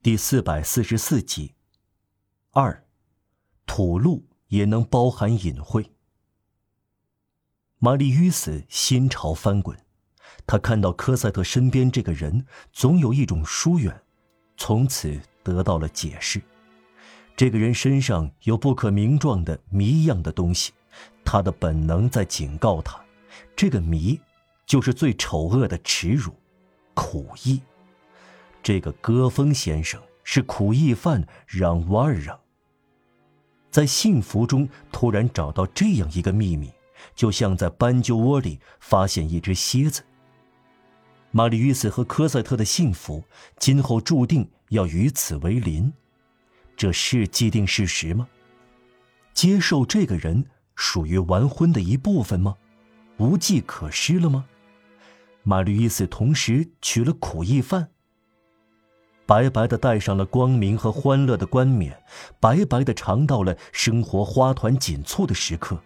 第四百四十四集。二，土路也能包含隐晦。玛丽于斯心潮翻滚，他看到科赛特身边这个人总有一种疏远，从此得到了解释。这个人身上有不可名状的谜一样的东西，他的本能在警告他，这个谜，就是最丑恶的耻辱——苦役。这个戈峰先生是苦役犯让瓦尔让。在幸福中突然找到这样一个秘密，就像在斑鸠窝里发现一只蝎子。玛丽·约斯和科赛特的幸福，今后注定要与此为邻，这是既定事实吗？接受这个人属于完婚的一部分吗？无计可施了吗？玛丽·约斯同时娶了苦役犯。白白的戴上了光明和欢乐的冠冕，白白的尝到了生活花团锦簇的时刻，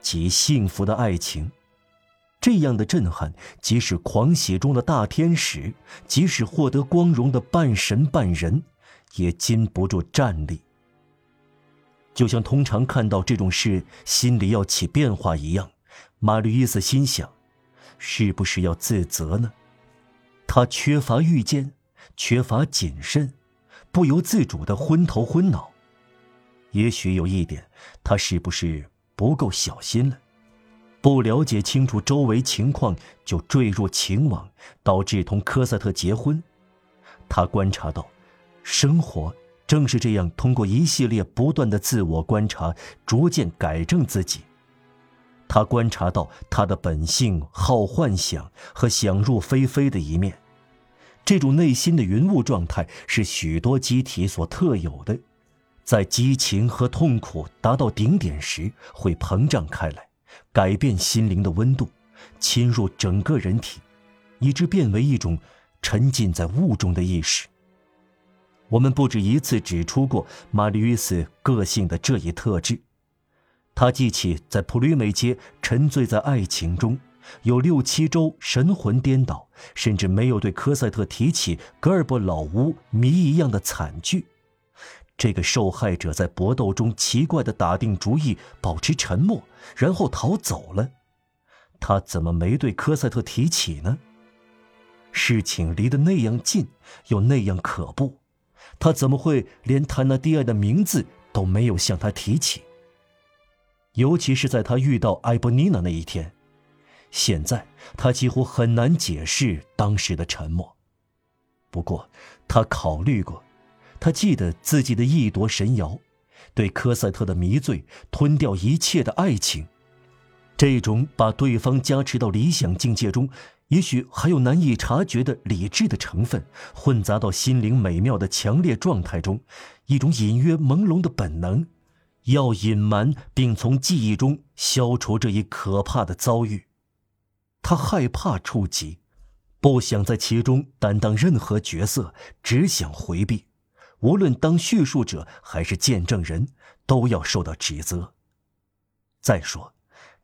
及幸福的爱情。这样的震撼，即使狂喜中的大天使，即使获得光荣的半神半人，也禁不住站立。就像通常看到这种事，心里要起变化一样，玛丽伊斯心想：是不是要自责呢？他缺乏预见。缺乏谨慎，不由自主的昏头昏脑。也许有一点，他是不是不够小心了？不了解清楚周围情况就坠入情网，导致同科赛特结婚。他观察到，生活正是这样通过一系列不断的自我观察，逐渐改正自己。他观察到他的本性好幻想和想入非非的一面。这种内心的云雾状态是许多机体所特有的，在激情和痛苦达到顶点时会膨胀开来，改变心灵的温度，侵入整个人体，以致变为一种沉浸在雾中的意识。我们不止一次指出过玛丽·约斯个性的这一特质，他记起在普吕美街沉醉在爱情中。有六七周神魂颠倒，甚至没有对科赛特提起格尔伯老屋谜一样的惨剧。这个受害者在搏斗中奇怪的打定主意，保持沉默，然后逃走了。他怎么没对科赛特提起呢？事情离得那样近，又那样可怖，他怎么会连坦纳迪亚的名字都没有向他提起？尤其是在他遇到埃博尼娜那一天。现在他几乎很难解释当时的沉默。不过，他考虑过，他记得自己的一夺神摇，对科赛特的迷醉，吞掉一切的爱情，这种把对方加持到理想境界中，也许还有难以察觉的理智的成分，混杂到心灵美妙的强烈状态中，一种隐约朦胧的本能，要隐瞒并从记忆中消除这一可怕的遭遇。他害怕触及，不想在其中担当任何角色，只想回避。无论当叙述者还是见证人，都要受到指责。再说，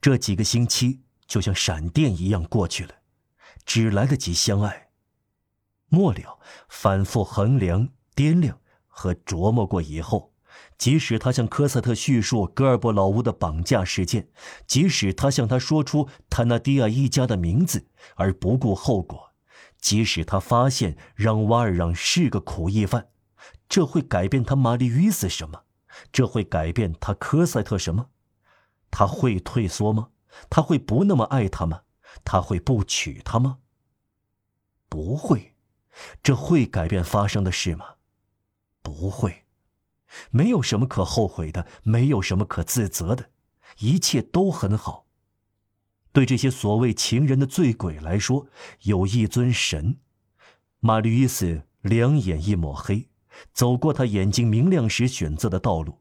这几个星期就像闪电一样过去了，只来得及相爱。末了，反复衡量、掂量和琢磨过以后。即使他向科赛特叙述戈尔伯老屋的绑架事件，即使他向他说出坦纳迪亚一家的名字而不顾后果，即使他发现让瓦尔让是个苦役犯，这会改变他玛丽与斯什么？这会改变他科赛特什么？他会退缩吗？他会不那么爱他吗？他会不娶她吗？不会。这会改变发生的事吗？不会。没有什么可后悔的，没有什么可自责的，一切都很好。对这些所谓情人的醉鬼来说，有一尊神。玛丽伊斯两眼一抹黑，走过他眼睛明亮时选择的道路。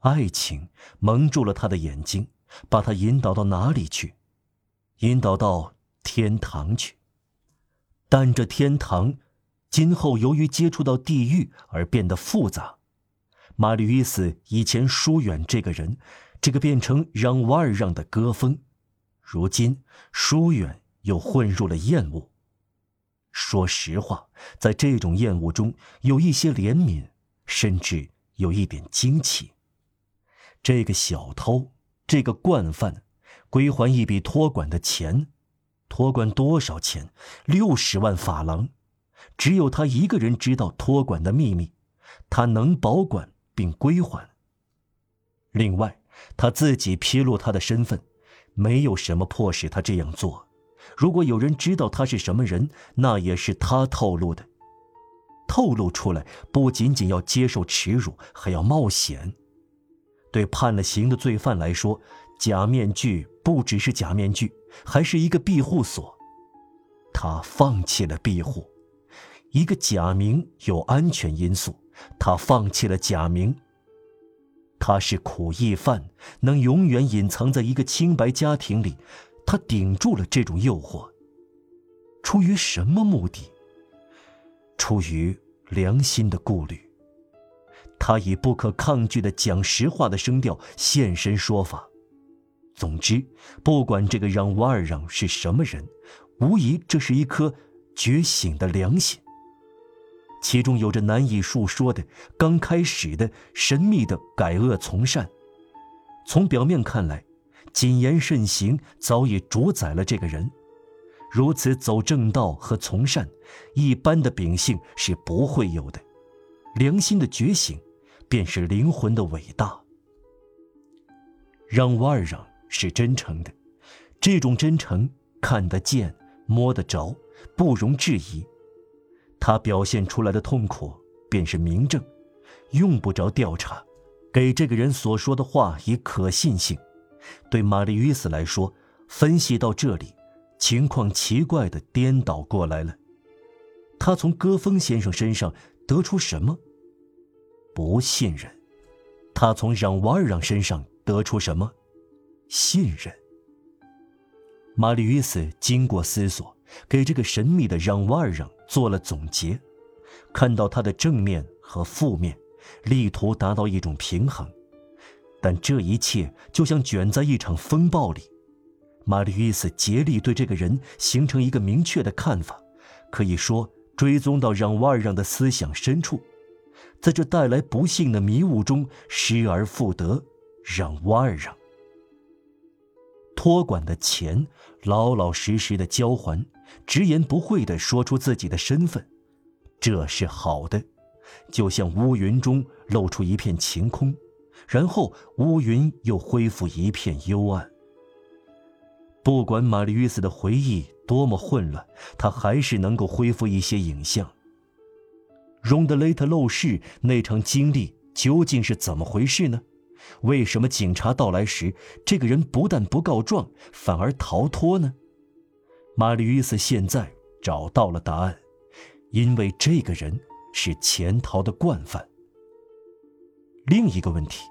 爱情蒙住了他的眼睛，把他引导到哪里去？引导到天堂去。但这天堂，今后由于接触到地狱而变得复杂。玛丽伊斯以前疏远这个人，这个变成让瓦尔让的歌风，如今疏远又混入了厌恶。说实话，在这种厌恶中有一些怜悯，甚至有一点惊奇。这个小偷，这个惯犯，归还一笔托管的钱，托管多少钱？六十万法郎。只有他一个人知道托管的秘密，他能保管并归还。另外，他自己披露他的身份，没有什么迫使他这样做。如果有人知道他是什么人，那也是他透露的。透露出来，不仅仅要接受耻辱，还要冒险。对判了刑的罪犯来说，假面具不只是假面具，还是一个庇护所。他放弃了庇护，一个假名有安全因素，他放弃了假名。他是苦役犯，能永远隐藏在一个清白家庭里。他顶住了这种诱惑，出于什么目的？出于良心的顾虑。他以不可抗拒的讲实话的声调现身说法。总之，不管这个让瓦尔让是什么人，无疑这是一颗觉醒的良心。其中有着难以述说的刚开始的神秘的改恶从善。从表面看来。谨言慎行早已主宰了这个人，如此走正道和从善，一般的秉性是不会有的。良心的觉醒，便是灵魂的伟大。让瓦尔让是真诚的，这种真诚看得见、摸得着，不容置疑。他表现出来的痛苦便是明证，用不着调查，给这个人所说的话以可信性。对玛丽·与斯来说，分析到这里，情况奇怪的颠倒过来了。他从戈峰先生身上得出什么？不信任。他从让瓦尔让身上得出什么？信任。玛丽·与斯经过思索，给这个神秘的让瓦尔让做了总结，看到他的正面和负面，力图达到一种平衡。但这一切就像卷在一场风暴里，玛丽伊斯竭力对这个人形成一个明确的看法，可以说追踪到让瓦尔让的思想深处，在这带来不幸的迷雾中失而复得，让瓦尔让托管的钱老老实实的交还，直言不讳的说出自己的身份，这是好的，就像乌云中露出一片晴空。然后乌云又恢复一片幽暗。不管玛丽·约斯的回忆多么混乱，他还是能够恢复一些影像。荣德雷特漏室那场经历究竟是怎么回事呢？为什么警察到来时，这个人不但不告状，反而逃脱呢？玛丽·约斯现在找到了答案，因为这个人是潜逃的惯犯。另一个问题，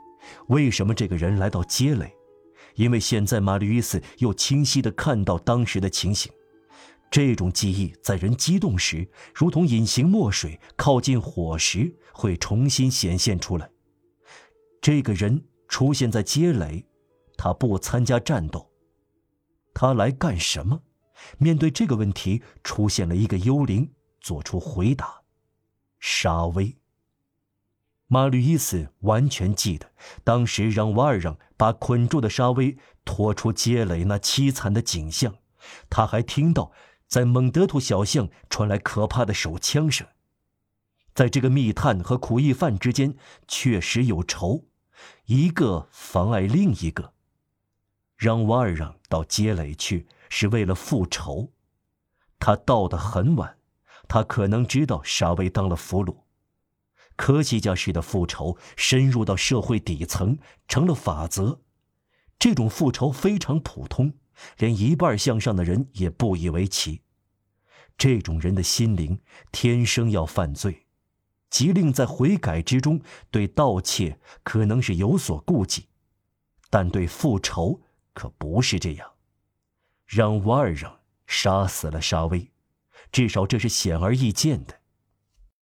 为什么这个人来到街垒？因为现在马吕伊斯又清晰地看到当时的情形。这种记忆在人激动时，如同隐形墨水靠近火时，会重新显现出来。这个人出现在街垒，他不参加战斗，他来干什么？面对这个问题，出现了一个幽灵，做出回答：沙威。马吕伊斯完全记得，当时让瓦尔让把捆住的沙威拖出街垒那凄惨的景象。他还听到在蒙德图小巷传来可怕的手枪声。在这个密探和苦役犯之间，确实有仇，一个妨碍另一个。让瓦尔让到街垒去是为了复仇。他到得很晚，他可能知道沙威当了俘虏。科西嘉式的复仇深入到社会底层，成了法则。这种复仇非常普通，连一半向上的人也不以为奇。这种人的心灵天生要犯罪，即令在悔改之中对盗窃可能是有所顾忌，但对复仇可不是这样。让瓦尔让杀死了沙威，至少这是显而易见的。